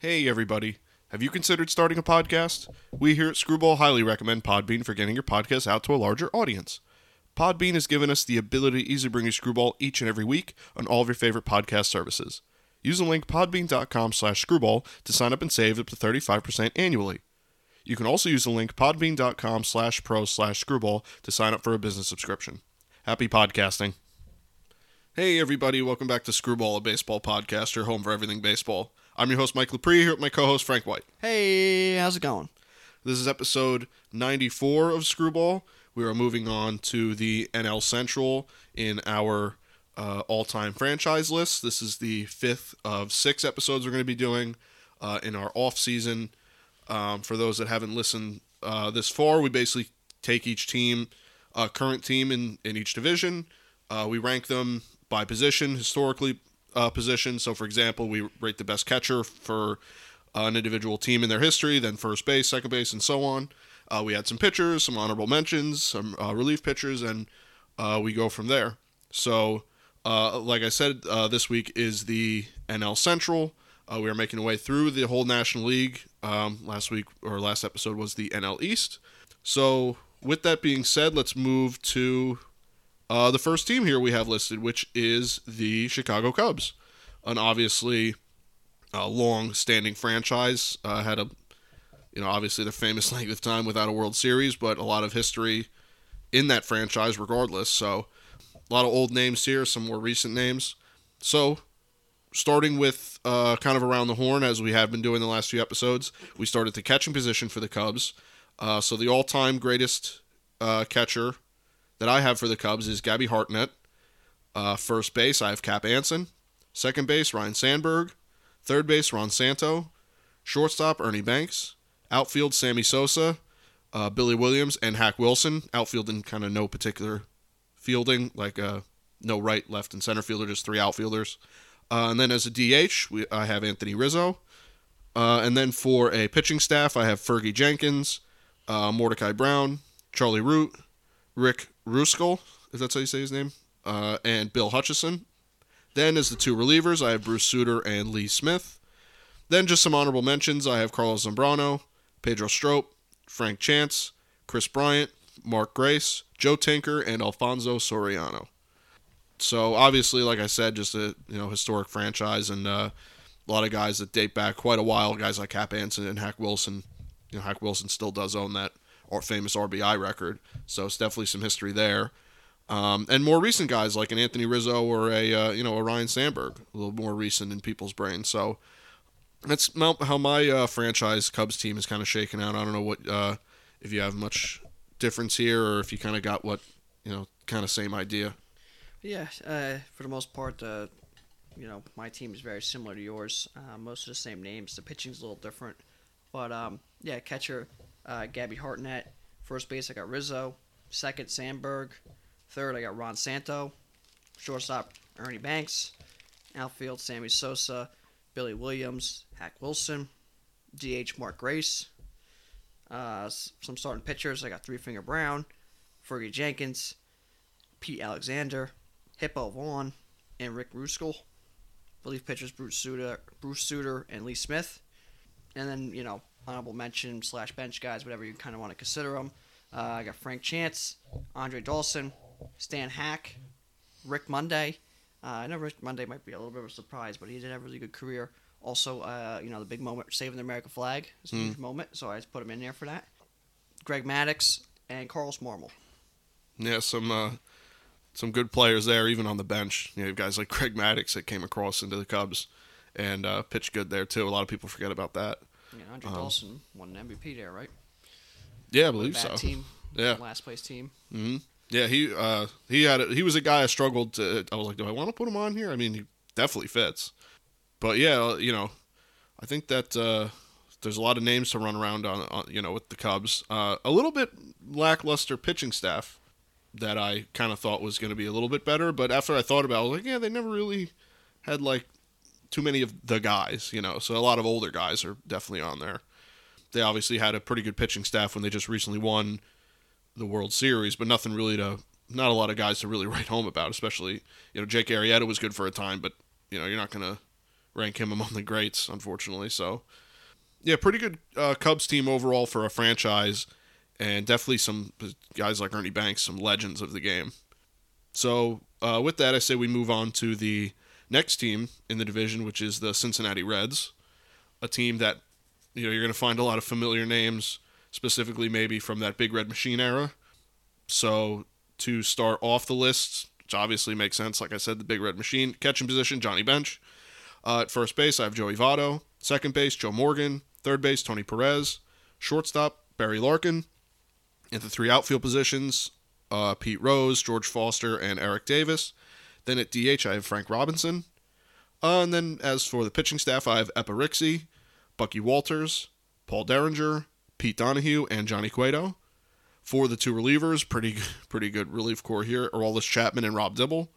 Hey, everybody. Have you considered starting a podcast? We here at Screwball highly recommend Podbean for getting your podcast out to a larger audience. Podbean has given us the ability to easily bring you Screwball each and every week on all of your favorite podcast services. Use the link podbean.com slash screwball to sign up and save up to 35% annually. You can also use the link podbean.com slash pro slash screwball to sign up for a business subscription. Happy podcasting. Hey, everybody. Welcome back to Screwball, a baseball podcast, your home for everything baseball. I'm your host, Mike Lepre, here with my co host, Frank White. Hey, how's it going? This is episode 94 of Screwball. We are moving on to the NL Central in our uh, all time franchise list. This is the fifth of six episodes we're going to be doing uh, in our off season. Um, for those that haven't listened uh, this far, we basically take each team, uh, current team in, in each division, uh, we rank them by position, historically uh, position. So, for example, we rate the best catcher for uh, an individual team in their history, then first base, second base, and so on. Uh, we had some pitchers, some honorable mentions, some uh, relief pitchers, and uh, we go from there. So, uh, like I said, this week is the NL Central. We are making our way through the whole National League. Um, last week or last episode was the NL East. So, with that being said, let's move to uh, the first team here we have listed, which is the Chicago Cubs, an obviously uh, long-standing franchise. Uh, had a, you know, obviously the famous length of time without a World Series, but a lot of history in that franchise, regardless. So, a lot of old names here, some more recent names. So, starting with uh, kind of around the horn, as we have been doing the last few episodes, we started the catching position for the Cubs. Uh, so, the all-time greatest uh, catcher that I have for the Cubs is Gabby Hartnett. Uh, first base, I have Cap Anson. Second base, Ryne Sandberg. Third base, Ron Santo. Shortstop, Ernie Banks. Outfield, Sammy Sosa. Uh, Billy Williams, and Hack Wilson. Outfield in kind of no particular fielding, like uh, no right, left, and center fielder, just three outfielders. Uh, and then as a DH, we, I have Anthony Rizzo. Uh, and then for a pitching staff, I have Fergie Jenkins, uh, Mordecai Brown, Charlie Root, Rick Reuschel, if that's how you say his name, uh, and Bill Hutchison. Then as the two relievers, I have Bruce Sutter and Lee Smith. Then just some honorable mentions. I have Carlos Zambrano, Pedro Strop, Frank Chance, Kris Bryant, Mark Grace, Joe Tinker, and Alfonso Soriano. So obviously, like I said, just a you know historic franchise and uh, a lot of guys that date back quite a while. Guys like Cap Anson and Hack Wilson. You know, Hack Wilson still does own that or famous RBI record, so it's definitely some history there. Um, and more recent guys like an Anthony Rizzo or a uh, you know a Ryne Sandberg, a little more recent in people's brains. So that's how my uh, franchise Cubs team is kind of shaken out. I don't know what uh, if you have much difference here or if you kind of got what you know kind of same idea. Yeah, uh, for the most part, uh, you know, my team is very similar to yours. Uh, most of the same names. The pitching's a little different, but um, yeah, catcher uh, Gabby Hartnett. First base, I got Rizzo. Second, Sandberg. Third, I got Ron Santo. Shortstop, Ernie Banks. Outfield, Sammy Sosa, Billy Williams, Hack Wilson. DH, Mark Grace. Uh, some starting pitchers, I got Three Finger Brown, Fergie Jenkins, Pete Alexander, Hippo Vaughn, and Rick Reuschel. Relief pitchers, Bruce Sutter, Bruce Sutter, and Lee Smith. And then, you know, honorable mention slash bench guys, whatever you kind of want to consider them. Uh, I got Frank Chance, Andre Dawson, Stan Hack, Rick Monday. Uh, I know Rick Monday might be a little bit of a surprise, but he did have a really good career. Also, uh, you know, the big moment, saving the American flag is a Mm. huge moment, so I just put him in there for that. Greg Maddux and Carlos Marmol. Yeah, some uh, some good players there, even on the bench. You know, have guys like Craig Maddux that came across into the Cubs and uh, pitched good there too. A lot of people forget about that. Know, Andre Um, Dawson won an MVP there, right? Yeah, I believe so. team, Yeah, last place team. hmm yeah. He uh, he had a, he was a guy I struggled to. I was like, do I want to put him on here? I mean, he definitely fits. But yeah, you know, I think that uh, there's a lot of names to run around on, on you know, with the Cubs. Uh, a little bit lackluster pitching staff that I kind of thought was going to be a little bit better. But after I thought about, it, I was like, yeah, they never really had like too many of the guys, you know. So a lot of older guys are definitely on there. They obviously had a pretty good pitching staff when they just recently won the World Series, but nothing really to not a lot of guys to really write home about. Especially you know Jake Arrieta was good for a time, but you know you're not gonna rank him among the greats, unfortunately. So, yeah, pretty good uh, Cubs team overall for a franchise, and definitely some guys like Ernie Banks, some legends of the game. So, uh, with that, I say we move on to the next team in the division, which is the Cincinnati Reds, a team that you know you're going to find a lot of familiar names, specifically maybe from that Big Red Machine era. So, to start off the list, which obviously makes sense, like I said, the Big Red Machine catching position, Johnny Bench. Uh, at first base, I have Joey Votto. Second base, Joe Morgan. Third base, Tony Perez. Shortstop, Barry Larkin. In the three outfield positions, uh, Pete Rose, George Foster, and Eric Davis. Then at DH, I have Frank Robinson. Uh, and then as for the pitching staff, I have Eppa Rixey, Bucky Walters, Paul Derringer, Pete Donohue, and Johnny Cueto. For the two relievers, pretty pretty good relief corps here, Aroldis Chapman and Rob Dibble.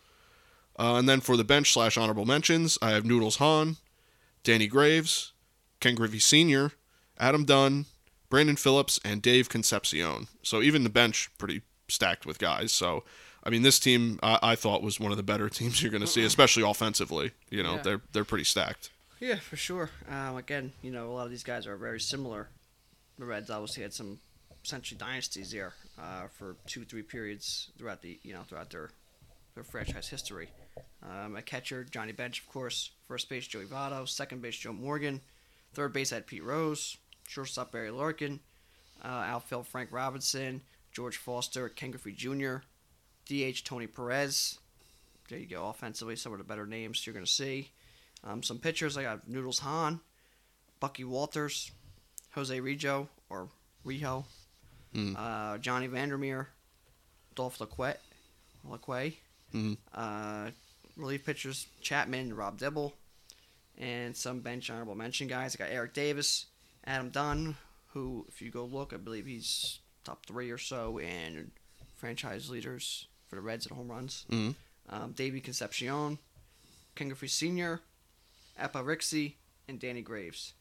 Uh, and then for the bench slash honorable mentions, I have Noodles Hahn, Danny Graves, Ken Griffey Sr., Adam Dunn, Brandon Phillips, and Dave Concepcion. So even the bench pretty stacked with guys. So I mean, this team I, I thought was one of the better teams you're going to see, especially offensively. You know, Yeah. they're they're pretty stacked. Yeah, for sure. Um, again, you know, a lot of these guys are very similar. The Reds obviously had some essentially dynasties there uh, for two, three periods throughout the you know throughout their their franchise history. Um, a catcher, Johnny Bench, of course. First base, Joey Votto. Second base, Joe Morgan. Third base, had Pete Rose. Shortstop, Barry Larkin. Uh, outfield, Frank Robinson. George Foster, Ken Griffey Jr. DH, Tony Perez. There you go. Offensively, some of the better names you're going to see. Um, some pitchers, I got Noodles Hahn, Bucky Walters, Jose Rijo, or Rijo, Mm. uh, Johnny Vander Meer, Dolph Laquette, Laquay, Mhm. uh, relief pitchers Chapman, Rob Dibble, and some bench honorable mention guys. I got Eric Davis, Adam Dunn, who, if you go look, I believe he's top three or so in franchise leaders for the Reds at home runs. Mhm. Um, Davey Concepcion, Ken Griffey Sr., Eppa Rixey, and Danny Graves.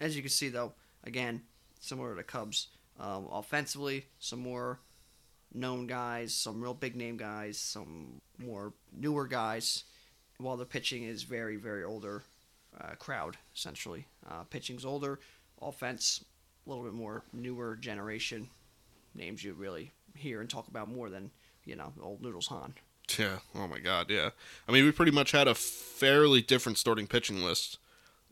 As you can see, though, again, similar to the Cubs, um, offensively, some more known guys, some real big name guys, some more newer guys, while the pitching is very, very older uh, crowd, essentially. Uh, pitching's older, offense, a little bit more newer generation names you really hear and talk about more than, you know, old Noodles Hahn. Yeah. Oh my God. Yeah. I mean, we pretty much had a fairly different starting pitching list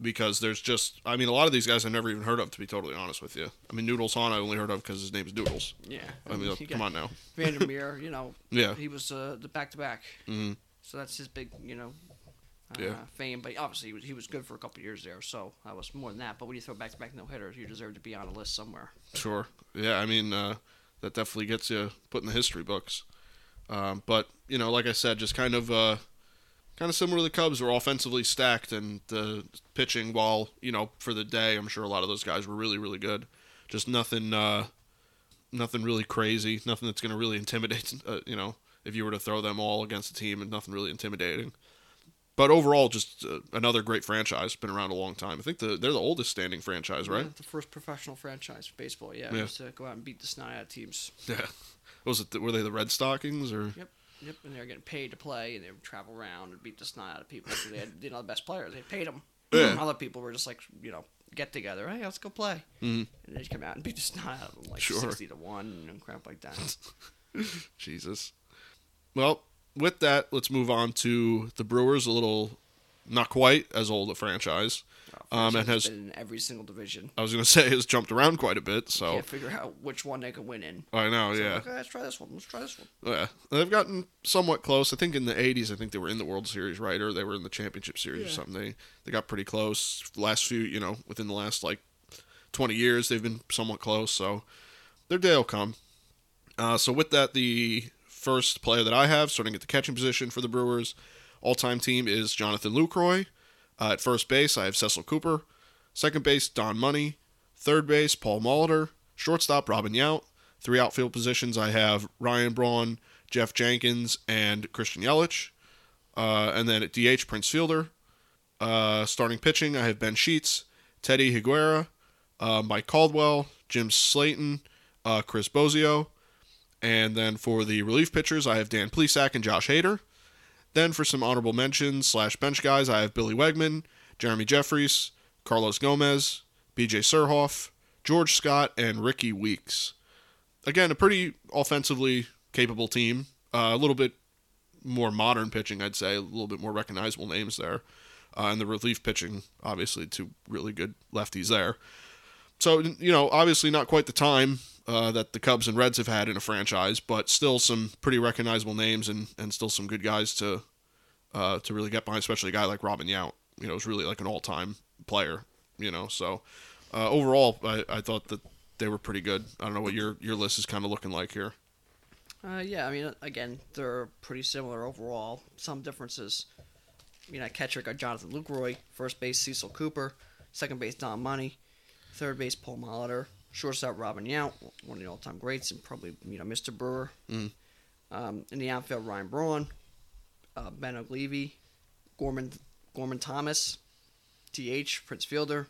because there's just. I mean, a lot of these guys I've never even heard of, to be totally honest with you. I mean, Noodles Hahn I only heard of because his name's Noodles. Yeah. I mean, come on now. Vandermeer, you know, Yeah. he was uh, the back to back. So that's his big, you know, uh, Yeah. fame. But obviously, he was, he was good for a couple years there. So that was more than that. But when you throw back to back no hitters, you deserve to be on a list somewhere. Sure. Yeah, I mean, uh, that definitely gets you put in the history books. Um, but you know, like I said, just kind of, uh, kind of similar to the Cubs, were offensively stacked, and the pitching, while you know, for the day, I'm sure a lot of those guys were really, really good. Just nothing, uh, nothing really crazy, nothing that's going to really intimidate. Uh, you know, if you were to throw them all against a team, and nothing really intimidating. But overall, just uh, another great franchise. Been around a long time. I think the, they're the oldest standing franchise, right? Yeah, the first professional franchise for baseball. Yeah, Yeah. was to go out and beat the snot out of teams. Yeah. Was it? The, were they the Red Stockings or? Yep. Yep, and they were getting paid to play, and they would travel around and beat the snot out of people. So they had, you know, the best players. They paid them. Yeah. Other people were just like, you know, get together. Hey, let's go play. Mhm. And they'd come out and beat the snot out of them, like Sure. sixty to one and crap like that. Jesus. Well, with that, let's move on to the Brewers. A little, not quite as old a franchise. Um, and has been in every single division. I was gonna say has jumped around quite a bit. So Can't figure out which one they can win in. I know, So, yeah, okay, let's try this one. Let's try this one. yeah. They've gotten somewhat close. I think in the '80s, I think they were in the World Series, right, or they were in the Championship Series or something. They they got pretty close. Last few, you know, within the last like 20 years, they've been somewhat close. So their day will come. Uh, so with that, the first player that I have starting at the catching position for the Brewers, all-time team is Jonathan Lucroy. Uh, at first base, I have Cecil Cooper. Second base, Don Money. Third base, Paul Molitor. Shortstop, Robin Yount. Three outfield positions, I have Ryan Braun, Geoff Jenkins, and Christian Yelich. Uh, and then at DH, Prince Fielder. Uh, starting pitching, I have Ben Sheets, Teddy Higuera, uh, Mike Caldwell, Jim Slaton, uh, Chris Bosio. And then for the relief pitchers, I have Dan Plesac and Josh Hader. Then for some honorable mentions slash bench guys, I have Billy Wegman, Jeremy Jeffress, Carlos Gomez, BJ Surhoff, George Scott, and Rickie Weeks. Again, a pretty offensively capable team. Uh, a little bit more modern pitching, I'd say. A little bit more recognizable names there. Uh, and the relief pitching, obviously, two really good lefties there. So, you know, obviously not quite the time uh, that the Cubs and Reds have had in a franchise, but still some pretty recognizable names and, and still some good guys to uh, to really get behind, especially a guy like Robin Yount. You know, is really like an all time player. You know, so uh, overall, I, I thought that they were pretty good. I don't know what your your list is kind of looking like here. Uh, yeah, I mean, again, they're pretty similar overall. Some differences. You know, catcher got Jonathan Lucroy, first base Cecil Cooper, second base Don Money, third base Paul Molitor, shortstop Robin Yount, one of the all-time greats, and probably you know Mr. Brewer. Mm. Um, in the outfield, Ryan Braun, uh, Ben Oglivie, Gorman Gorman Thomas, TH Prince Fielder,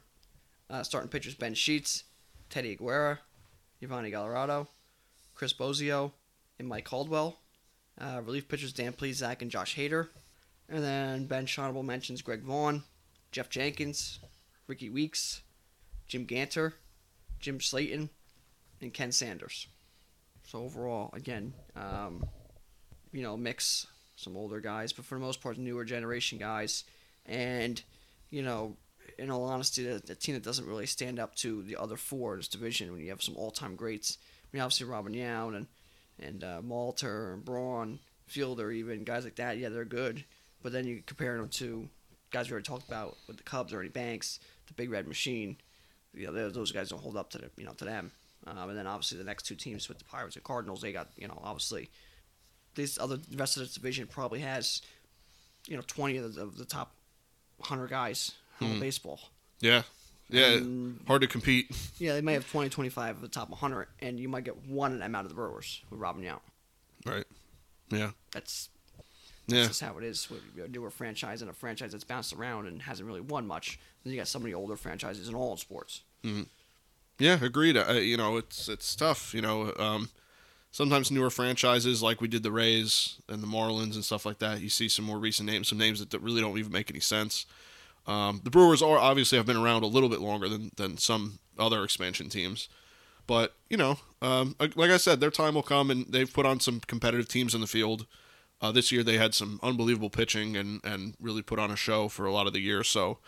uh, starting pitchers Ben Sheets, Teddy Higuera, Yovani Gallardo, Chris Bosio, and Mike Caldwell. Uh, relief pitchers Dan Plesac and Josh Hader. And then Ben honorable mentions Greg Vaughn, Geoff Jenkins, Rickie Weeks, Jim Gantner, Jim Slaton, and Ken Sanders. So overall, again, um, you know, mix some older guys, but for the most part, newer generation guys. And, you know, in all honesty, the, the team that doesn't really stand up to the other four in this division when you have some all-time greats. I mean, obviously Robin Yount and and uh, Molitor and Braun, Fielder, even guys like that. Yeah, they're good, but then you compare them to guys we already talked about with the Cubs, Ernie Banks, the Big Red Machine. You know, those guys don't hold up to the, you know to them. Um, and then obviously the next two teams with the Pirates and Cardinals, they got you know obviously this other the rest of this division probably has you know twenty of the, of the top hundred guys in Hmm. baseball. Yeah, yeah, And- hard to compete. Yeah, they may have 20, 25 of the top 100, and you might get one of them out of the Brewers with Robin Yount. Right. Yeah. That's that's Yeah. just how it is with a newer franchise and a franchise that's bounced around and hasn't really won much. Then you got so many older franchises in all sports. Yeah, agreed. Uh, you know, it's it's tough. You know, um, sometimes newer franchises like we did the Rays and the Marlins and stuff like that. You see some more recent names, some names that, really don't even make any sense. Um, the Brewers are obviously have been around a little bit longer than than some other expansion teams, but you know, um, like I said, their time will come, and they've put on some competitive teams in the field. Uh, this year they had some unbelievable pitching and, and really put on a show for a lot of the year. So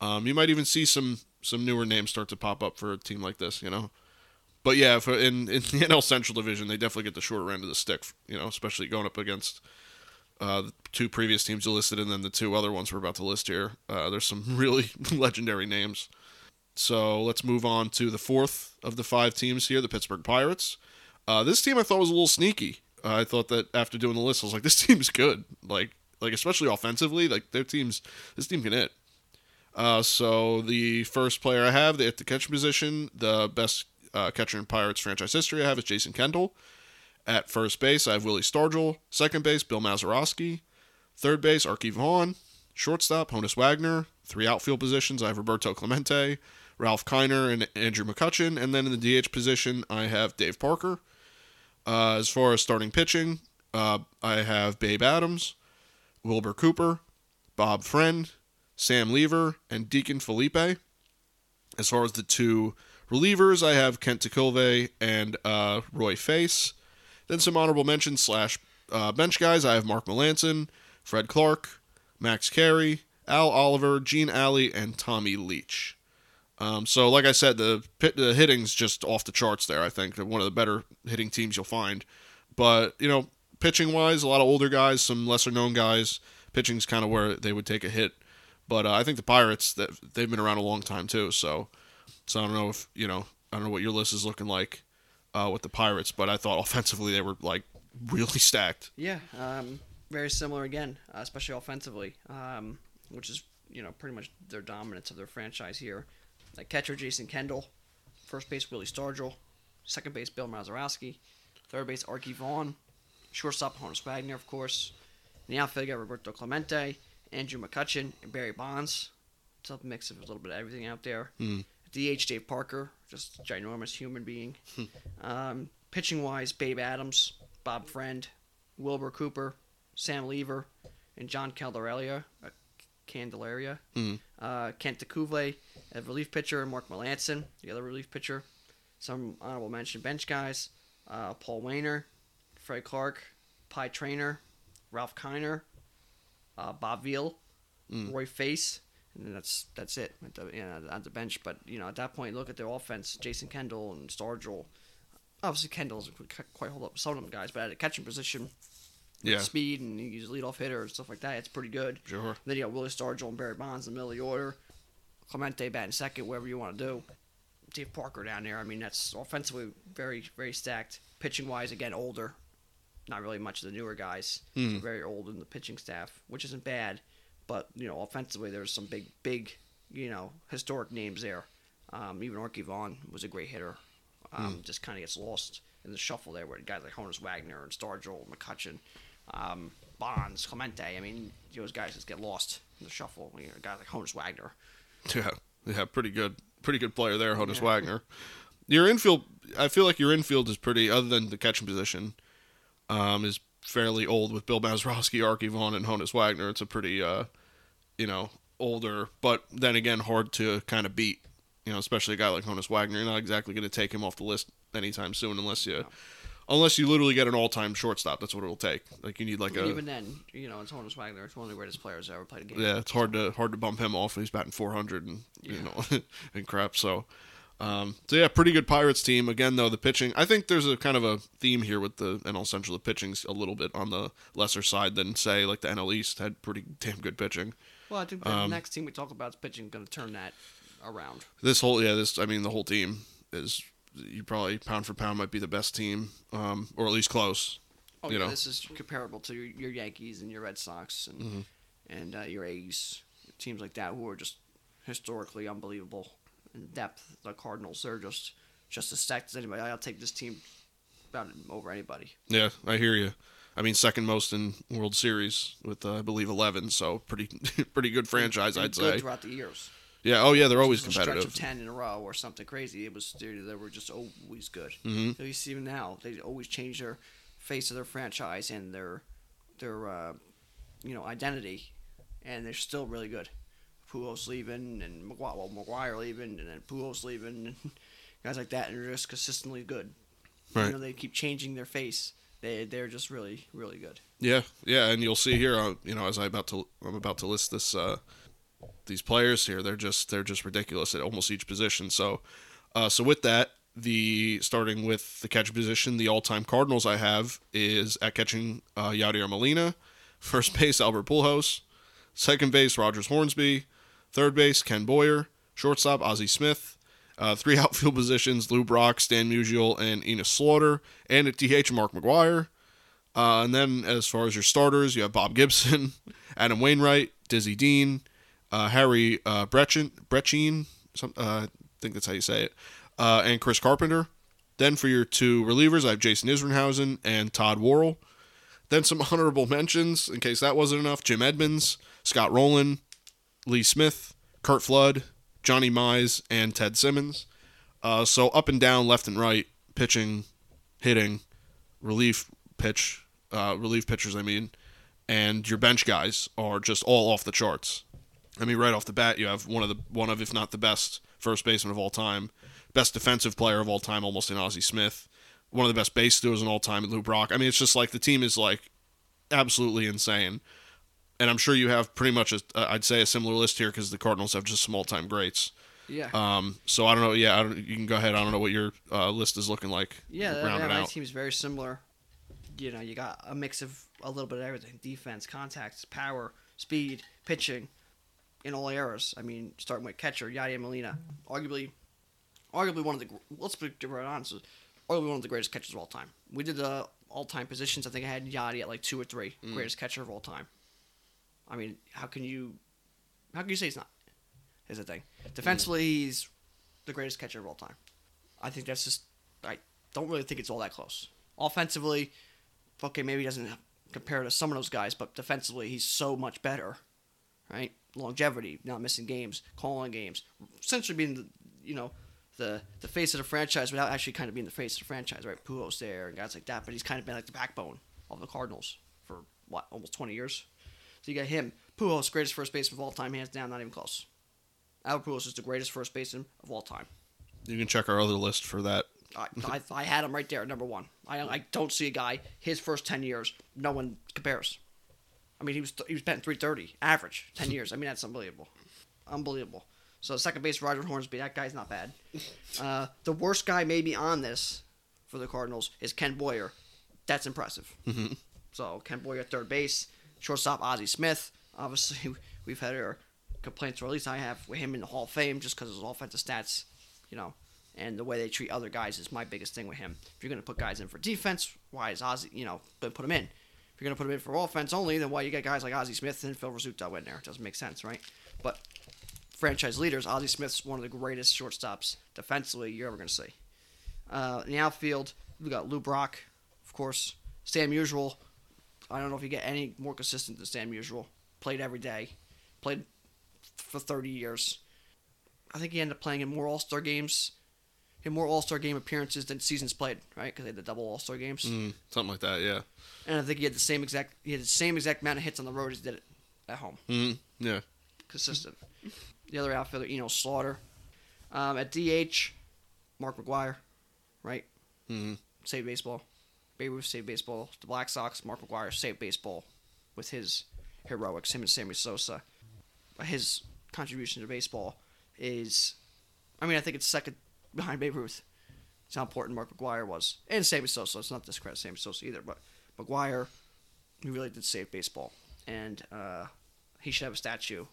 um, you might even see some some newer names start to pop up for a team like this, you know. But yeah, in, in the NL Central Division, they definitely get the shorter end of the stick, you know, especially going up against uh, the two previous teams you listed and then the two other ones we're about to list here. Uh, there's some really legendary names. So let's move on to the fourth of the five teams here, the Pittsburgh Pirates. Uh, this team I thought was a little sneaky. Uh, I thought that after doing the list, I was like, this team's good. Like, like especially offensively, like their teams, this team can hit. Uh, so the first player I have at the catcher position, the best uh, catcher in Pirates franchise history I have is Jason Kendall. At first base, I have Willie Stargell. Second base, Bill Mazeroski. Third base, Arky Vaughan. Shortstop, Honus Wagner. Three outfield positions, I have Roberto Clemente, Ralph Kiner, and Andrew McCutchen. And then in the DH position, I have Dave Parker. Uh, as far as starting pitching, uh, I have Babe Adams, Wilbur Cooper, Bob Friend, Sam Leever, and Deacon Phillippe. As far as the two relievers, I have Kent Tekulve and uh, Roy Face. Then some honorable mentions slash uh, bench guys. I have Mark Melancon, Fred Clarke, Max Carey, Al Oliver, Gene Alley, and Tommy Leach. Um, so, like I said, the the hitting's just off the charts there. I think They're one of the better hitting teams you'll find. But you know, pitching wise, a lot of older guys, some lesser known guys. Pitching's kind of where they would take a hit. But uh, I think the Pirates that they've been around a long time too. So, so I don't know if you know I don't know what your list is looking like uh, with the Pirates, but I thought offensively they were like really stacked. Yeah, um, very similar again, uh, especially offensively, um, which is you know pretty much their dominance of their franchise here. Like catcher Jason Kendall, first base Willie Stargell, second base Bill Mazeroski, third base Arky Vaughan, shortstop Honus Wagner, of course. In the outfield, you got Roberto Clemente, Andrew McCutchen, and Barry Bonds. It's a mix of a little bit of everything out there. Hmm. DH Dave Parker, just a ginormous human being. um, pitching wise, Babe Adams, Bob Friend, Wilbur Cooper, Sam Leever, and John Candelaria, uh, Candelaria, Mhm. uh, Kent Tekulve, a relief pitcher, Mark Melancon, the other relief pitcher. Some honorable mention bench guys: uh, Paul Waner, Fred Clarke, Pie Traynor, Ralph Kiner, uh, Bob Veale, Mm. Roy Face, and that's that's it at the, you know, the bench. But you know, at that point, look at their offense: Jason Kendall and Stargell. Obviously, Kendall's quite hold up some of them guys, but at a catching position, Yeah, speed and he's a leadoff hitter and stuff like that, it's pretty good. sure. Then you got Willie Stargell and Barry Bonds in the middle of the order. Clemente batting second, whatever you want to do. Dave Parker down there. I mean, that's offensively very, very stacked. Pitching wise, again, older. Not really much of the newer guys. Hmm. Very old in the pitching staff, which isn't bad. But, you know, offensively, there's some big, big, you know, historic names there. Um, even Arky Vaughan was a great hitter. Um, Just kind of gets lost in the shuffle there, with guys like Honus Wagner and Stargell, and McCutchen, um, Bonds, Clemente. I mean, those guys just get lost in the shuffle. You know, guys like Honus Wagner. Yeah, yeah, pretty good, pretty good player there, Honus Yeah. Wagner. Your infield, I feel like your infield is pretty, other than the catching position, um, is fairly old with Bill Mazeroski, Arky Vaughan, and Honus Wagner. It's a pretty, uh, you know, older, but then again, hard to kind of beat. You know, especially a guy like Honus Wagner. You're not exactly going to take him off the list anytime soon, unless you, unless you literally get an all-time shortstop. That's what it'll take. Like you need like a, Even then, you know, it's Honus Wagner. It's one of the greatest players that ever played a game. yeah, it's hard to hard to bump him off. He's batting 400 and you know and crap. So, um, so yeah, pretty good Pirates team. Again, though the pitching, I think there's a kind of a theme here with the NL Central. The pitching's a little bit on the lesser side than say like the NL East had pretty damn good pitching. Well, I think the Um, next team we talk about is pitching going to turn that around. This whole yeah, this I mean the whole team is you probably pound for pound might be the best team, um, or at least close. Oh, you yeah, know. this is comparable to your, Yankees and your Red Sox and Mhm. and uh, your A's, teams like that who are just historically unbelievable in depth. The Cardinals, they're just just as stacked as anybody. I'll take this team about over anybody. Yeah, I hear you. I mean, second most in World Series with uh, I believe 11, so pretty pretty good franchise, I'd good say. throughout the years. Yeah. Oh yeah, they're always a stretch competitive. of ten in a row or something crazy. It was they were just always good. Mhm. So you see them now; they always change their face of their franchise and their their uh, you know identity, and they're still really good. Pujols leaving and McGwire, well, McGwire leaving, and then Pujols leaving, and guys like that, and they're just consistently good. Right. You know, they keep changing their face. They they're just really really good. Yeah, yeah, and you'll see here, uh, you know, as I about to I'm about to list this uh, these players here, they're just they're just ridiculous at almost each position. So, uh, so with that, the starting with the catcher position, the all-time Cardinals I have is at catching uh, Yadier Molina, first base Albert Pujols, second base Rogers Hornsby, third base Ken Boyer, shortstop Ozzie Smith. Uh, three outfield positions: Lou Brock, Stan Musial, and Enos Slaughter, and at DH Mark McGwire. Uh, and then as far as your starters, you have Bob Gibson, Adam Wainwright, Dizzy Dean, uh, Harry uh, Brecheen, Brecheen, some, uh, I think that's how you say it, uh, and Chris Carpenter. Then for your two relievers, I have Jason Isringhausen and Todd Worrell. Then some honorable mentions, in case that wasn't enough: Jim Edmonds, Scott Rolen, Lee Smith, Curt Flood, Johnny Mize, and Ted Simmons. Uh, so up and down, left and right, pitching, hitting, relief pitch, uh, relief pitchers. I mean, and your bench guys are just all off the charts. I mean, right off the bat, you have one of the one of, if not the best first baseman of all time, best defensive player of all time, almost in Ozzie Smith, one of the best base stealers in all time, in Lou Brock. I mean, it's just like the team is like absolutely insane. And I'm sure you have pretty much, a, I'd say, a similar list here because the Cardinals have just some all-time greats. Yeah. Um, so I don't know. Yeah, I don't, you can go ahead. I don't know what your uh, list is looking like. Yeah, that, it my team's very similar. You know, you got a mix of a little bit of everything: defense, contacts, power, speed, pitching, in all eras. I mean, starting with catcher Yadier Molina, arguably, arguably one of the let's be right honest, arguably one of the greatest catchers of all time. We did the all-time positions. I think I had Yadi at like two or three, Mm. greatest catcher of all time. I mean, how can you, how can you say he's not? Is the thing. Defensively, he's the greatest catcher of all time. I think that's just I don't really think it's all that close. Offensively, okay, maybe he doesn't compare to some of those guys, but defensively, he's so much better. Right? Longevity, not missing games, calling games, essentially being the you know the the face of the franchise without actually kind of being the face of the franchise. Right? Pujols there and guys like that, but he's kind of been like the backbone of the Cardinals for what almost twenty years. So you got him, Pujols, greatest first baseman of all time, hands down, not even close. Albert Pujols is the greatest first baseman of all time. You can check our other list for that. I, I, I had him right there, number one. I, I don't see a guy his first ten years, no one compares. I mean, he was he was batting three thirty average, ten years. I mean, that's unbelievable, unbelievable. So second base, Roger Hornsby. That guy's not bad. Uh, the worst guy maybe on this for the Cardinals is Ken Boyer. That's impressive. Mhm. So Ken Boyer at third base, shortstop Ozzie Smith. Obviously, we've had our complaints, or at least I have, with him in the Hall of Fame, just because of his offensive stats, you know, and the way they treat other guys is my biggest thing with him. If you're going to put guys in for defense, why is Ozzie, you know, put him in? If you're going to put him in for offense only, then why you get guys like Ozzie Smith and Phil Rizzuto in there? It doesn't make sense, right? But franchise leaders, Ozzie Smith's one of the greatest shortstops defensively you're ever going to see. Uh, in the outfield, we got Lou Brock, of course. Stan Musial. I don't know if you get any more consistent than Stan Musial. Played every day. Played for 30 years. I think he ended up playing in more All Star games, in more All Star game appearances than seasons played, right? Because they had the double All Star games. Mm, something like that, yeah. And I think he had the same exact he had the same exact amount of hits on the road as he did it at home. Mm, yeah. Consistent. the other outfielder, you know, Slaughter. Um, at DH, Mark McGwire, right? Mm-hmm. Saved baseball. Babe Ruth saved baseball. The Black Sox, Mark McGwire saved baseball with his heroics. Him and Sammy Sosa. His contribution to baseball is, I mean, I think it's second behind Babe Ruth. It's how important Mark McGwire was, and Sammy Sosa. It's not discredit Sammy Sosa either, but McGwire, he really did save baseball, and uh, he should have a statue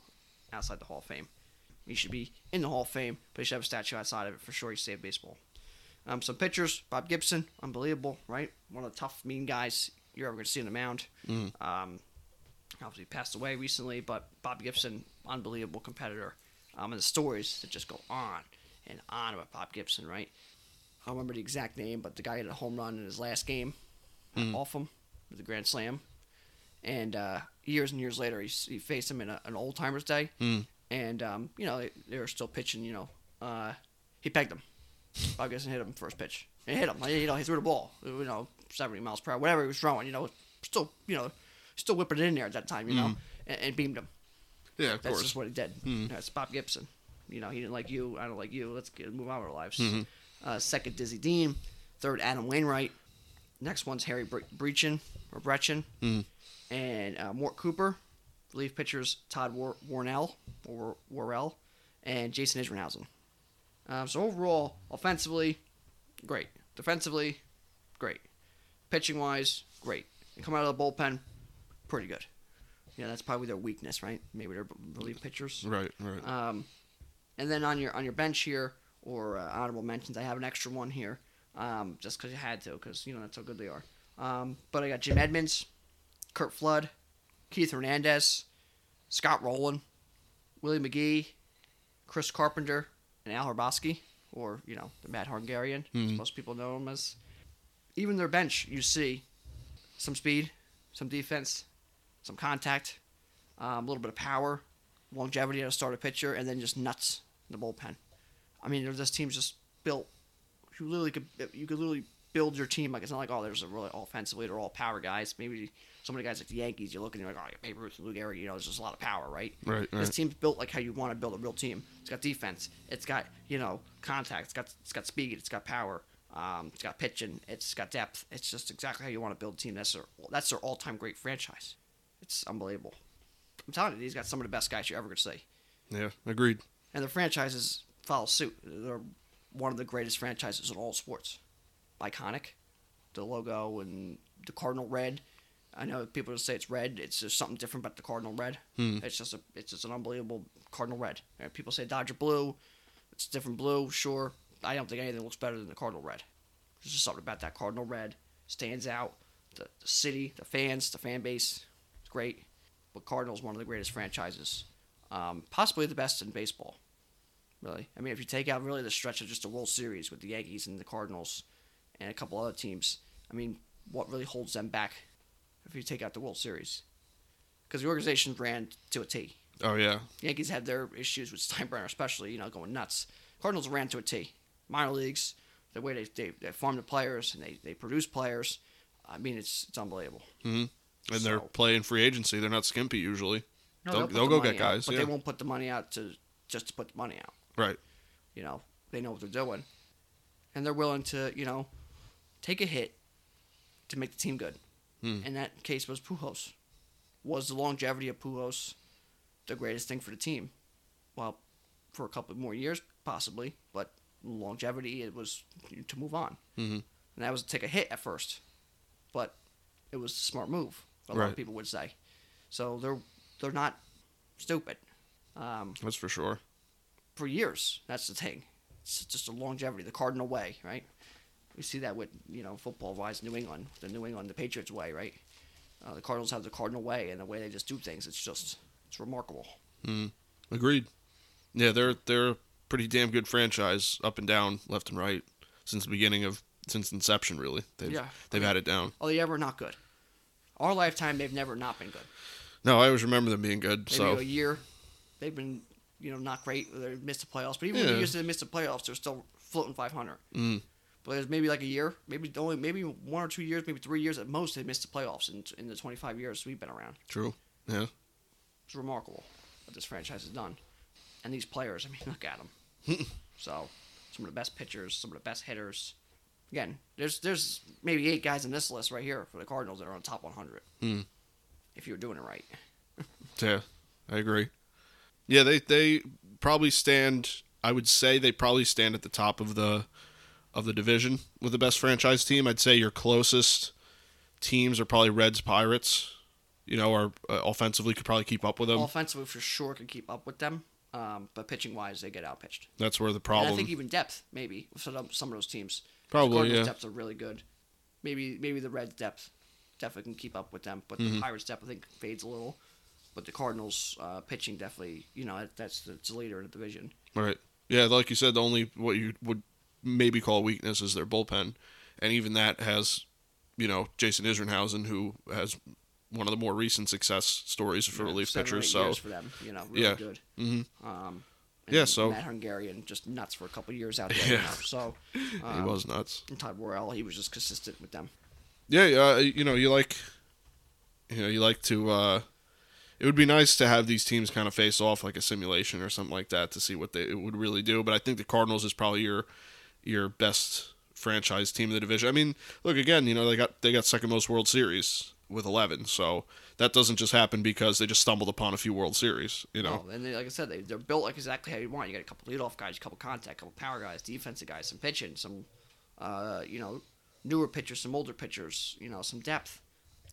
outside the Hall of Fame. He should be in the Hall of Fame, but he should have a statue outside of it for sure. He saved baseball. Um, some pitchers, Bob Gibson, unbelievable, right? One of the tough, mean guys you're ever going to see on the mound. Mm. Um, obviously passed away recently, but Bob Gibson, unbelievable competitor. Um, and the stories that just go on and on about Bob Gibson, right? I don't remember the exact name, but the guy had a home run in his last game Mm. off him with a grand slam. And uh, years and years later, he, he faced him in a, an old timers day. Mm. And, um, you know, they, they were still pitching, you know. Uh, he pegged him. Bob Gibson hit him first pitch. And hit him. You know, he threw the ball, you know, 70 miles per hour, whatever he was throwing, you know, still, you know, still whipping it in there at that time, you know, and, and beamed him. Yeah, of That's course. just what he did. Mhm. That's Bob Gibson. You know, he didn't like you. I don't like you. Let's get move on with our lives. Mhm. Uh, second, Dizzy Dean. Third, Adam Wainwright. Next one's Harry Bre- Breachin or Brecheen. Mhm. And uh, Mort Cooper. Relief pitchers Todd War- Warnell or Worrell and Jason Isringhausen. Um, so overall, offensively, great. Defensively, great. Pitching wise, great. And coming out of the bullpen, pretty good. Yeah, that's probably their weakness, right? Maybe they're relief pitchers. Right, right. Um, and then on your on your bench here or uh, honorable mentions, I have an extra one here, um, just because you had to, because you know that's how good they are. Um, but I got Jim Edmonds, Curt Flood, Keith Hernandez, Scott Rolen, Willie McGee, Chris Carpenter, and Al Hrabosky, or you know the Mad Hungarian, as Mhm. most people know him as. Even their bench, you see some speed, some defense, some contact, um, a little bit of power, longevity as a starter pitcher, and then just nuts in the bullpen. I mean, this team's just built. You literally could you could literally build your team like it's not like oh there's a really offensively they're all power guys. Maybe some of the guys like the Yankees, you're looking you're like oh Babe Ruth and Lou Gehrig, you know there's just a lot of power, right? right, This right. team's built like how you want to build a real team. It's got defense. It's got you know contact. It's got it's got speed. It's got power. Um, it's got pitching. It's got depth. It's just exactly how you want to build a team. That's their that's their all time great franchise. It's unbelievable. I'm telling you, he's got some of the best guys you're ever gonna see. Yeah, agreed. And the franchises follow suit. They're one of the greatest franchises in all sports. Iconic, the logo and the cardinal red. I know people just say it's red. It's just something different about the cardinal red. Hmm. It's just a, it's just an unbelievable cardinal red. People say Dodger blue. It's different blue, sure. I don't think anything looks better than the cardinal red. There's just something about that cardinal red stands out. The, the city, the fans, the fan base, it's great. But Cardinals one of the greatest franchises, um, possibly the best in baseball. Really, I mean, if you take out really the stretch of just the World Series with the Yankees and the Cardinals, and a couple other teams, I mean, what really holds them back? If you take out the World Series, because the organization ran to a T. Oh yeah. Yankees had their issues with Steinbrenner, especially, you know, going nuts. Cardinals ran to a T. Minor leagues, the way they, they, they farm the players and they, they produce players, I mean, it's it's unbelievable. hmm And they're playing free agency. They're not skimpy usually. No, they'll- they'll the go get out, guys, but yeah. they won't put the money out to just to put the money out. Right. You know, they know what they're doing, and they're willing to you know take a hit to make the team good. Hmm. In that case, was Pujols. Was the longevity of Pujols the greatest thing for the team? Well, for a couple more years, possibly, but longevity it was to move on, Mhm. and that was to take a hit at first, but it was a smart move. A lot of people would say. So they're they're not stupid. Um, That's for sure. for years. That's the thing. It's just a longevity, the Cardinal way, right? We see that with you know football wise, New England, the New England, the Patriots way, right? Uh, the Cardinals have the Cardinal way, and the way they just do things, it's just it's remarkable. Agreed. Yeah, they're they're a pretty damn good franchise up and down, left and right, since the beginning of since inception. Really, they've Yeah. they've had it down. Are they ever not good? Our lifetime, they've never not been good. No, I always remember them being good. Maybe so a year, they've been you know not great. They missed the playoffs, but even Yeah. years they missed the playoffs, they're still floating 500. Mm. But there's maybe like a year, maybe only maybe one or two years, maybe three years at most. They missed the playoffs in in the 25 years we've been around. true. Yeah. It's remarkable what this franchise has done. And these players, I mean, look at them. so, some of the best pitchers, some of the best hitters. Again, there's there's maybe eight guys in this list right here for the Cardinals that are on top 100. Hmm. If you were doing it right. Yeah, I agree. Yeah, they they probably stand. I would say they probably stand at the top of the of the division with the best franchise team. I'd say your closest teams are probably Reds, Pirates. You know, or uh, offensively could probably keep up with them. Offensively, for sure, could keep up with them. Um, but pitching wise, they get outpitched. That's where the And problem. I think even depth, maybe some of those teams. Probably, the Cardinals' yeah. depths are really good. Maybe maybe the Reds' depth definitely can keep up with them, but Mm-hmm. the Pirates' depth I think fades a little. But the Cardinals' uh, pitching definitely, you know, that's the, the leader in the division. Right. Yeah, like you said, the only what you would maybe call weakness is their bullpen, and even that has, you know, Jason Isringhausen, who has one of the more recent success stories for know, relief pitchers. So for them, you know, really Yeah. good. Mhm. Um, Yeah, so- Mad Hungarian just nuts for a couple years out there. Yeah. Know, so he um, was nuts. and Todd Worrell, he was just consistent with them. Yeah, uh, you know, you like, you know, you like to. Uh, it would be nice to have these teams kind of face off like a simulation or something like that to see what they would really do. But I think the Cardinals is probably your your best franchise team in the division. I mean, look again, you know, they got they got second most World Series with eleven, so that doesn't just happen because they just stumbled upon a few World Series. You know, No, and they, like I said, they, they're built like exactly how you want. You got a couple leadoff guys, a couple contact, a couple power guys, defensive guys, some pitching, some, uh, you know, newer pitchers, some older pitchers, you know, some depth.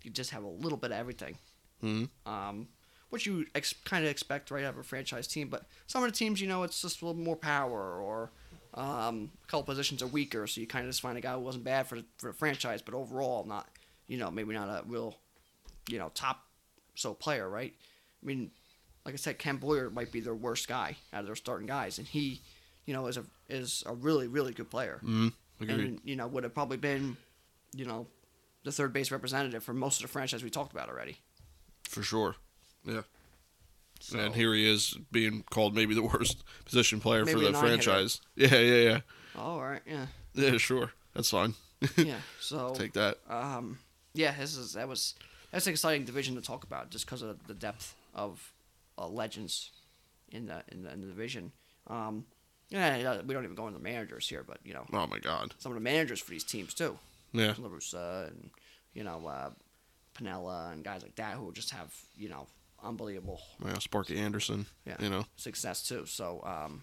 You just have a little bit of everything. Mhm. Um, which you ex- kind of expect right out of a franchise team, but some of the teams, you know, it's just a little more power or um, a couple positions are weaker, so you kind of just find a guy who wasn't bad for the, for the franchise, but overall not, you know, maybe not a real, you know, top so player, right? I mean, like I said, Ken Boyer might be their worst guy out of their starting guys, and he, you know, is a is a really really good player, mm agreed. and you know would have probably been, you know, the third base representative for most of the franchise we talked about already. for sure. Yeah. So, And here he is being called maybe the worst position player for the franchise. Yeah, yeah, yeah. oh, all right, yeah, Yeah, sure. That's fine. yeah. So Take that. um, yeah, this is that was that's an exciting division to talk about just because of the depth of uh, legends in the in the, in the division. Um, yeah, we don't even go into the managers here, but you know, Oh my God. some of the managers for these teams too. Yeah. La Russa and you know uh, Piniella and guys like that who just have you know unbelievable Yeah, Sparky Anderson. Yeah. You know. success too. So um,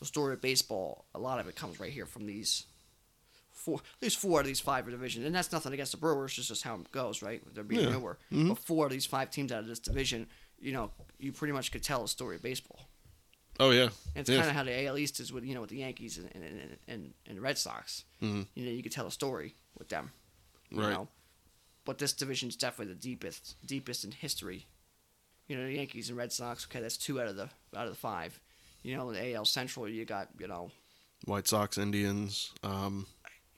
the story of baseball, a lot of it comes right here from these four, at least four of these five divisions, and that's nothing against the Brewers. It's just how it goes, right? They're being Yeah. newer, but four of these five teams out of this division, you know, you pretty much could tell a story of baseball. Oh yeah. And it's yeah. kind of how the AL East is with you know with the Yankees and and, and, and, the Red Sox. Mhm. You know, you could tell a story with them. You Right. Know? But this division is definitely the deepest deepest in history. You know, the Yankees and Red Sox. Okay, that's two out of the out of the five. You know, in the AL Central, you got you know, White Sox, Indians. Um,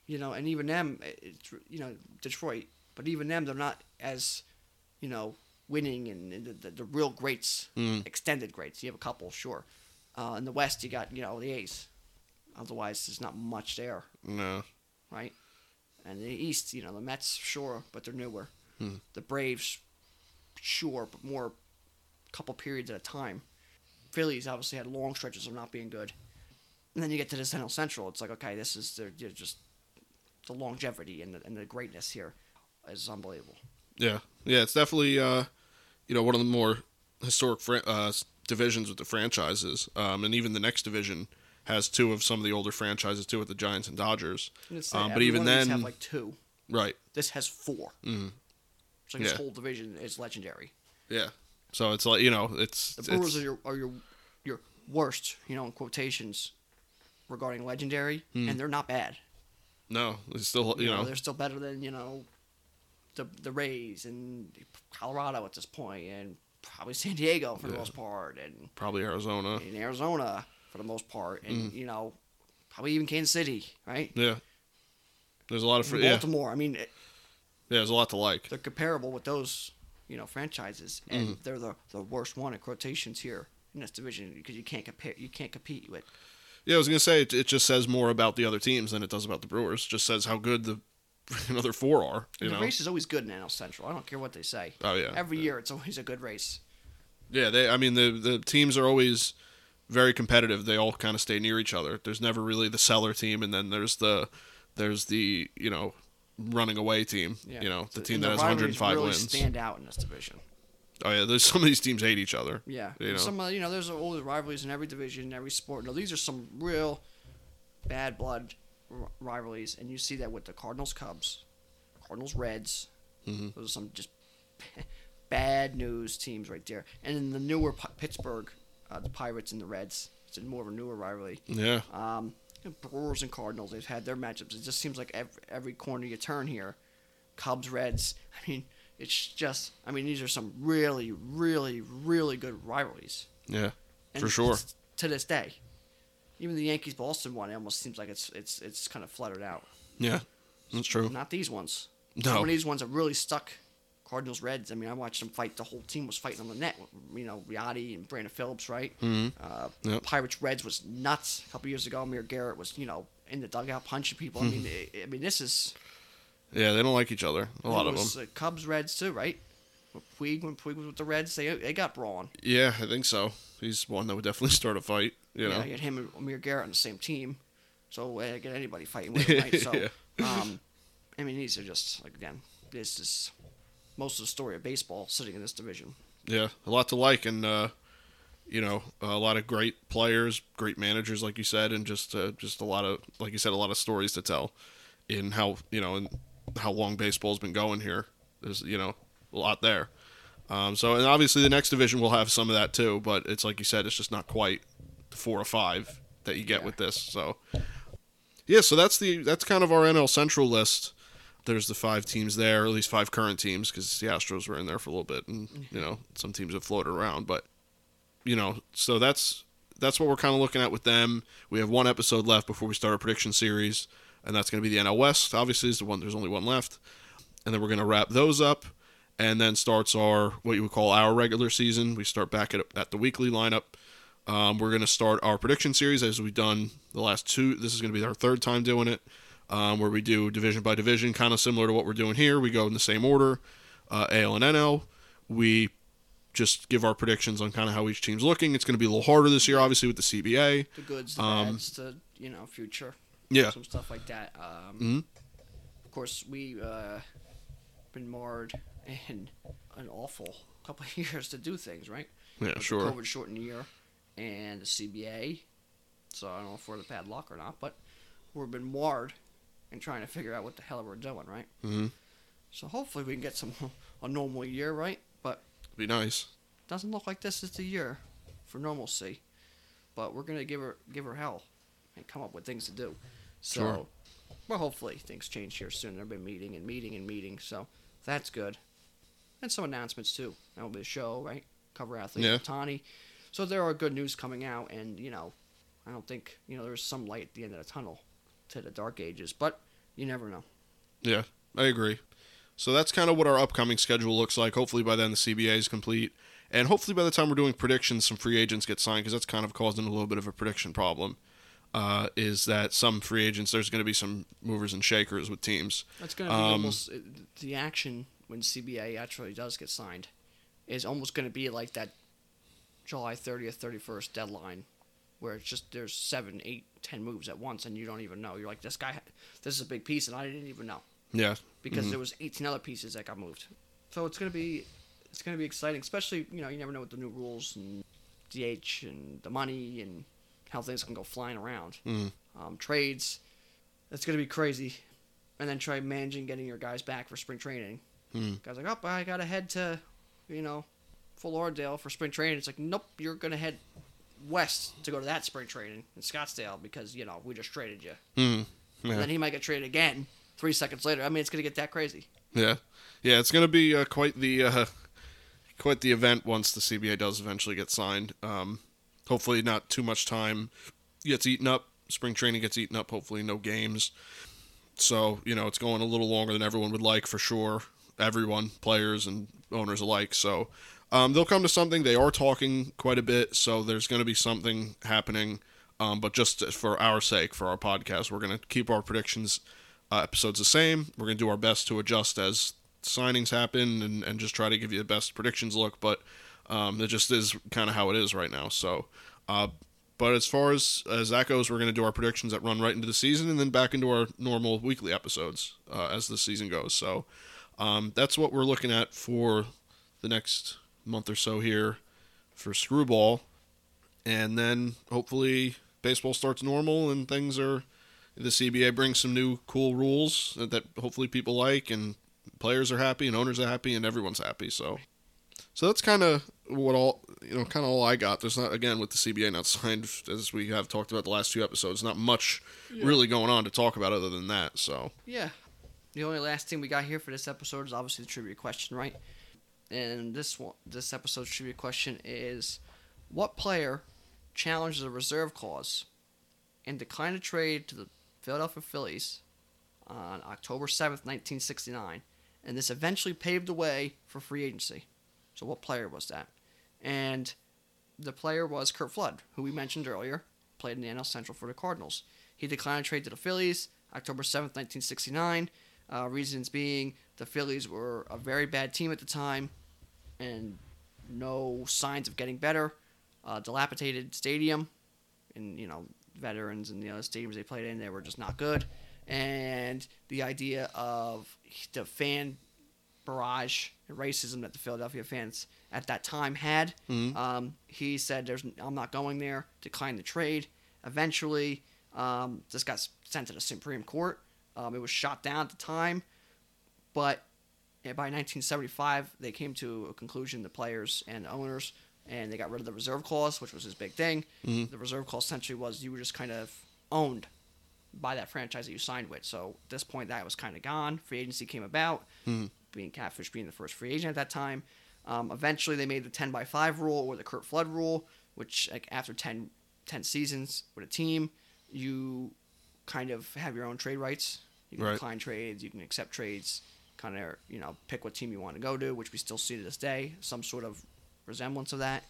you know, and even them, it's you know Detroit. But even them, they're not as, you know, winning and, and the, the, the real greats, Mm. extended greats. You have a couple, sure. Uh, in the West, you got you know the A's. Otherwise, there's not much there, no. right? And the East, you know, the Mets, sure, but they're newer. Hmm. The Braves, sure, but more a couple periods at a time. Phillies obviously had long stretches of not being good, and then you get to the NL Central. It's like okay, this is they're, they're just the longevity and the, and the greatness here is unbelievable. Yeah, yeah, it's definitely uh, you know one of the more historic fran- uh, divisions with the franchises, um, and even the next division has two of some of the older franchises too, with the Giants and Dodgers. And Um, but even one of these then, have like two. right? This has 4 Mhm. So this Yeah. whole division is legendary. Yeah. So it's like you know, it's The Brewers it's, are your are your your worst, you know, in quotations regarding legendary, Hmm. and they're not bad. no, it's still you, You, know, know, they're still better than you know the the Rays and Colorado at this point, and probably San Diego for the Yeah. most part, and probably Arizona. in Arizona for the most part, and Hmm. you know probably even Kansas City, right? Yeah. There's a lot of fr- And yeah, yeah. Baltimore. I mean, it- There's a lot to like. they're comparable with those you know franchises, and Mm-hmm. they're the the worst one in quotations here in this division because you can't compare, you can't compete with. Yeah, I was gonna say it, it just says more about the other teams than it does about the Brewers. Just says how good the other four are. You the know. race is always good in NL Central. I don't care what they say. Oh yeah. Every year, it's always a good race. Yeah, they. I mean, the the teams are always very competitive. They all kind of stay near each other. There's never really the seller team, and then there's the there's the you know running away team. Yeah. You know, the And team that has rivalries 105 really wins. stand out in this division. Oh yeah, there's some of these teams hate each other. Yeah, You know. some uh, you know there's always rivalries in every division, in every sport. Now these are some real bad blood r- rivalries, and you see that with the Cardinals Cubs, Cardinals Reds. Mhm. Those are some just bad news teams right there. And in the newer P- Pittsburgh, uh, the Pirates and the Reds. It's a more of a newer rivalry. Yeah, Um, Brewers and Cardinals, they've had their matchups. It just seems like every, every corner you turn here, Cubs, Reds. I mean, it's just. I mean, these are some really, really, really good rivalries. yeah, And for sure. To this day, even the Yankees Boston one, it almost seems like it's it's it's kind of fluttered out. Yeah, that's true. Not these ones. No. Some of these ones are really stuck. Cardinals Reds. I mean, I watched them fight. The whole team was fighting on the net. You know, Riotti and Brandon Phillips, right? Mhm. Uh, Yep. Pirates Reds was nuts a couple years ago. Amir Garrett was, you know, in the dugout punching people. I mean, I I mean, this is Yeah, they don't like each other. A lot it of them. was, Uh, Cubs Reds too, right? Puig when Puig was with the Reds, they they got brawling. Yeah, I think so. He's one that would definitely start a fight. You know. Yeah, you had him and Amir Garrett on the same team, so uh, get anybody fighting with him, right? So, Yeah. um, I mean, these are just like again, this is most of the story of baseball sitting in this division. Yeah, a lot to like, and uh, you know, a lot of great players, great managers, like you said, and just uh, just a lot of, like you said, a lot of stories to tell in how you know and how long baseball's been going here. There's you know a lot there. Um, so and obviously the next division will have some of that too, but it's like you said, it's just not quite the four or five that you get Yeah. with this. So yeah, so that's the that's kind of our NL Central list. There's the five teams there, or at least five current teams, because the Astros were in there for a little bit, and mm-hmm. you know some teams have floated around. But you know, so that's that's what we're kind of looking at with them. We have one episode left before we start our prediction series, and that's going to be the NL West. Obviously, is the one. There's only one left, and then we're going to wrap those up, and then starts our what you would call our regular season. We start back at at the weekly lineup. Um, we're going to start our prediction series as we've done the last two. This is going to be our third time doing it, um, where we do division by division, kind of similar to what we're doing here. We go in the same order, uh, AL and NL. We just give our predictions on kind of how each team's looking. It's going to be a little harder this year, obviously, with the CBA. The goods, the Um, bads, the you know future, Yeah. some stuff like that. Um, Mhm. Of course, we uh, been marred in an awful couple of years to do things right. Yeah, With sure. COVID shortened year and the CBA. So I don't know if we're the padlock or not, but we've been marred and trying to figure out what the hell we're doing, right? hmm So hopefully we can get some a normal year, right? But Be nice. doesn't look like this is the year for normalcy. But we're gonna give her give her hell and come up with things to do. So, Sure. well, hopefully things change here soon. They've been meeting and meeting and meeting, so that's good. And some announcements too. That will be a show, right? Cover athlete Yeah. Tani. So there are good news coming out, and you know, I don't think you know there's some light at the end of the tunnel to the dark ages, but you never know. Yeah, I agree. So that's kind of what our upcoming schedule looks like. Hopefully by then the CBA is complete, and hopefully by the time we're doing predictions, some free agents get signed because that's kind of causing a little bit of a prediction problem. Uh, is that some free agents? There's going to be some movers and shakers with teams. It's going to be Um, almost uh, the action when CBA actually does get signed. is almost going to be like that July 30th, 31st deadline where it's just there's seven, eight, ten moves at once and you don't even know. You're like, this guy, this is a big piece and I didn't even know Yeah. because Mhm. there was 18 other pieces that got moved. So it's gonna be it's gonna be exciting, especially you know you never know what the new rules and DH and the money and how things can go flying around. Mhm. Um, trades, it's gonna be crazy, and then try managing getting your guys back for spring training. Mhm. Guys like, oh, I gotta head to, you know, Fort Lauderdale for spring training. It's like, nope, you're gonna head west to go to that spring training in Scottsdale because you know we just traded you. Mhm. And then he might get traded again three seconds later. I mean, it's gonna get that crazy. Yeah, yeah, it's gonna be uh, quite the uh, quite the event once the CBA does eventually get signed. Um, hopefully, not too much time gets eaten up. Spring training gets eaten up. Hopefully, no games. So you know, it's going a little longer than everyone would like for sure. Everyone, players and owners alike. So um, they'll come to something. They are talking quite a bit. So there's going to be something happening. Um, but just for our sake, for our podcast, we're going to keep our predictions uh, episodes the same. We're going to do our best to adjust as signings happen and, and just try to give you the best predictions look. But um, it just is kind of how it is right now. So, uh, but as far as, as that goes, we're going to do our predictions that run right into the season and then back into our normal weekly episodes uh, as the season goes. So um, that's what we're looking at for the next month or so here for Screwball. And then hopefully baseball starts normal and things are the CBA brings some new cool rules that, that hopefully people like and players are happy and owners are happy and everyone's happy. So so that's kind of what all you know, kind of all I got. There's not again with the CBA not signed as we have talked about the last two episodes. Not much really going on to talk about other than that. So Yeah. The only last thing we got here for this episode is obviously the trivia question, right? And this one, this episode's trivia question is: What player challenged the reserve clause and declined a trade to the Philadelphia Phillies on October seventh, nineteen sixty nine, and this eventually paved the way for free agency? So, what player was that? And the player was Curt Flood, who we mentioned earlier, played in the NL Central for the Cardinals. He declined a trade to the Phillies October 7th, 1969. Uh, reasons being the Phillies were a very bad team at the time and no signs of getting better. Uh, dilapidated stadium, and you know veterans and the other stadiums they played in, they were just not good. And the idea of the fan barrage and racism that the Philadelphia fans at that time had. Mhm. Um, he said, "There's, I'm not going there." Declined the trade. Eventually, um, this got sent to the Supreme Court. Um, it was shot down at the time, but by 1975, they came to a conclusion, the players and the owners, and they got rid of the reserve clause, which was his big thing. Mhm. The reserve clause essentially was you were just kind of owned by that franchise that you signed with. So at this point, that was kind of gone. Free agency came about, Mhm. being Catfish being the first free agent at that time. Um, eventually, they made the 10 by 5 rule or the Curt Flood rule, which like after 10, 10 seasons with a team, you kind of have your own trade rights. You can Right. decline trades, you can accept trades, kind of you know pick what team you want to go to, which we still see to this day, some sort of resemblance of that.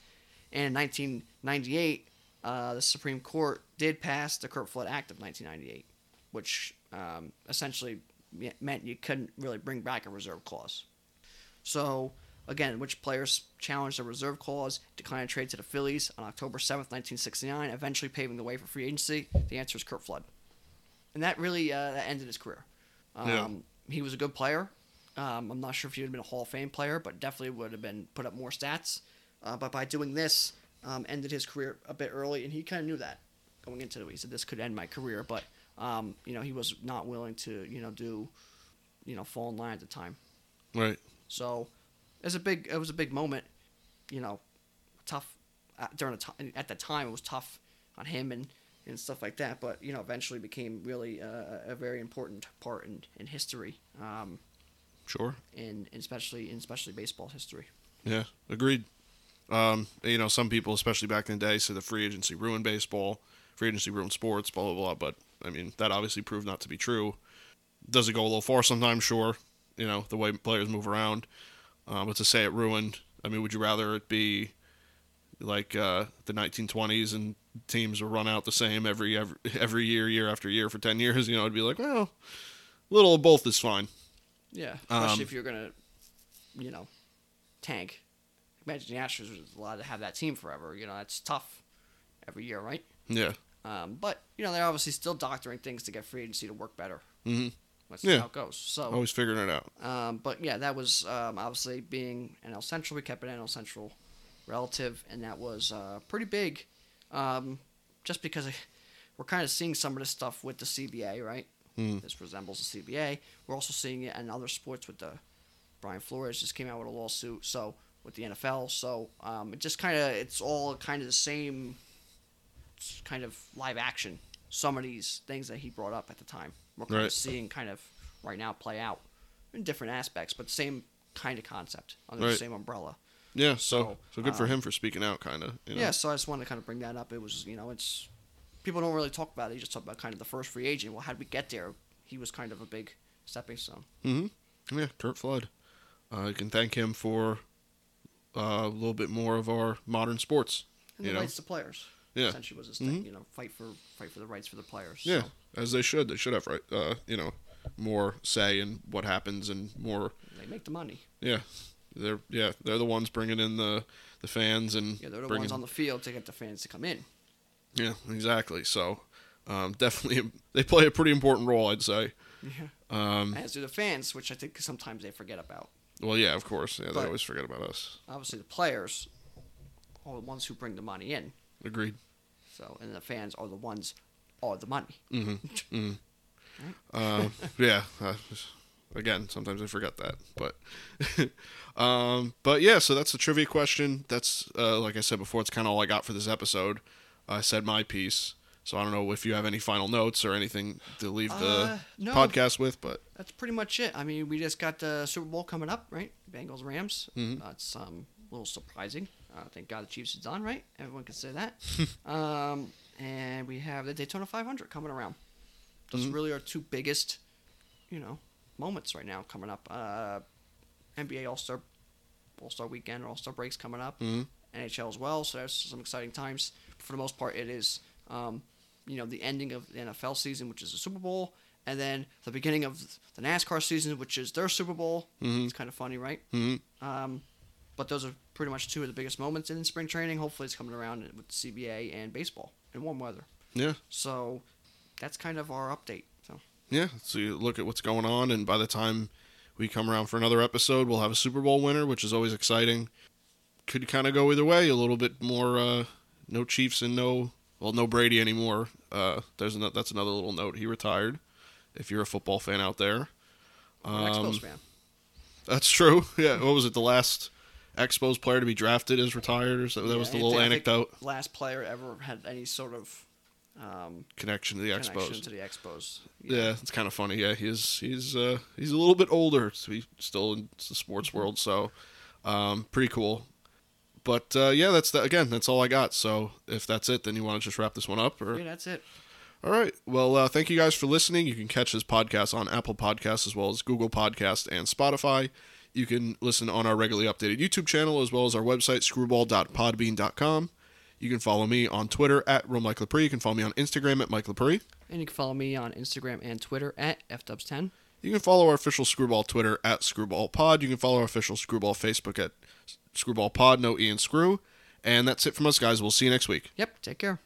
And in 1998, uh, the Supreme Court did pass the Curt Flood Act of 1998, which um, essentially meant you couldn't really bring back a reserve clause. So, again, which players challenged the reserve clause, declined a trade to the Phillies on October 7th, 1969, eventually paving the way for free agency? The answer is Curt Flood. And that really uh, that ended his career. Um, Yeah. He was a good player. Um, I'm not sure if he would have been a Hall of Fame player, but definitely would have been put up more stats. Uh, but by doing this, um, ended his career a bit early, and he kind of knew that going into it. He said this could end my career, but um, you know he was not willing to you know do you know fall in line at the time. right. So it was a big it was a big moment, you know, tough uh, during the time at the time it was tough on him and and stuff like that. But you know eventually became really uh, a very important part in in history, um, Sure. and especially in especially baseball history. Yeah, agreed. Um, you know, some people, especially back in the day, said the free agency ruined baseball, free agency ruined sports, blah blah blah. But I mean, that obviously proved not to be true. Does it go a little far sometimes? Sure. You know, the way players move around. Uh, but to say it ruined, I mean, would you rather it be like uh, the 1920s and teams were run out the same every every every year, year after year for 10 years? You know, it'd be like, well, a little of both is fine. Yeah, especially Um, if you're gonna, you know, tank imagine the Astros was allowed to have that team forever. You know, that's tough every year, right? Yeah. Um, but you know, they're obviously still doctoring things to get free agency to work better. Mhm. That's Yeah. how it goes. So, Always figuring it out. um, but yeah, that was um, obviously being NL Central. We kept it NL Central relative, and that was uh, pretty big. Um, just because we're kind of seeing some of this stuff with the CBA, right? Mm. This resembles the CBA. We're also seeing it in other sports with the Brian Flores just came out with a lawsuit. So with the NFL, so um, it just kind of it's all kind of the same kind of live action. Some of these things that he brought up at the time, we're kind Right. of seeing kind of right now play out in different aspects, but same kind of concept under the same umbrella. Yeah. So so good for um, him for speaking out, kind of. You know? Yeah, so I just wanted to kind of bring that up. It was, you know, it's people don't really talk about it. You just talk about kind of the first free agent. Well, how did we get there? He was kind of a big stepping stone. Mm-hmm. Yeah. Curt Flood. Uh, you can thank him for uh, a little bit more of our modern sports. And You the know? rights to players. Yeah. Essentially was his thing. Mhm. You know, fight for fight for the rights for the players. Yeah, So as they should. They should have right. Uh, you know, more say in what happens and more. they make the money. Yeah, they're yeah they're the ones bringing in the the fans and Yeah, they're the bringing, ones on the field to get the fans to come in. Yeah exactly. So um, definitely they play a pretty important role, I'd say. Yeah. Um, As do the fans, which I think sometimes they forget about. well, yeah, of course. Yeah, they always forget about us. Obviously, the players are the ones who bring the money in. Agreed. So, and the fans are the ones are the money. Mm-hmm. Uh, yeah. Uh, again, sometimes I forget that, but um, but yeah. So that's the trivia question. That's uh, like I said before. It's kind of all I got for this episode. I said my piece. So I don't know if you have any final notes or anything to leave the Uh, no. podcast with, but That's pretty much it. I mean, we just got the Super Bowl coming up, right? Bengals Rams. Mhm. That's um, a little surprising. Uh, thank God the Chiefs is done, right? Everyone can say that. um, and we have the Daytona 500 coming around. Those Mhm. really are two biggest, you know, moments right now coming up. Uh, NBA All Star All Star Weekend, All Star breaks coming up. Mhm. NHL as well. So there's some exciting times. For the most part, it is, um, you know, the ending of the NFL season, which is the Super Bowl, and then the beginning of the NASCAR season, which is their Super Bowl. Mhm. It's kind of funny, right? mhm. Um, but those are pretty much two of the biggest moments in spring training. Hopefully, it's coming around with CBA and baseball and warm weather. yeah, So that's kind of our update. So yeah. So you look at what's going on, and by the time we come around for another episode, we'll have a Super Bowl winner, which is always exciting. Could kind of go either way. A little bit more, uh, no Chiefs and no, well, no Brady anymore. Uh, there's another, that's another little note. He retired. If you're a football fan out there, I'm Expos Um, fan. That's true. Yeah. What was it? The last Expos player to be drafted is retired, or so that was the little think- I think anecdote Last player ever had any sort of um, connection to the Expos. connection to the Expos. Yeah, it's kind of funny. Yeah, he's he's uh, he's a little bit older. So he's still in the sports world, so um, pretty cool. But uh, yeah, that's the, again, that's all I got. So if that's it, then you want to just wrap this one up, or Yeah, that's it. all right. Well, uh, thank you guys for listening. You can catch this podcast on Apple Podcasts as well as Google Podcast and Spotify. You can listen on our regularly updated YouTube channel as well as our website, screwball.podbean.com. You can follow me on Twitter at Real Mike Lepre. You can follow me on Instagram at Mike Lepre. And you can follow me on Instagram and Twitter at fdubs10. You can follow our official Screwball Twitter at Screwball Pod. You can follow our official Screwball Facebook at Screwball Pod, no and Screw. And that's it from us, guys. We'll see you next week. Yep, take care.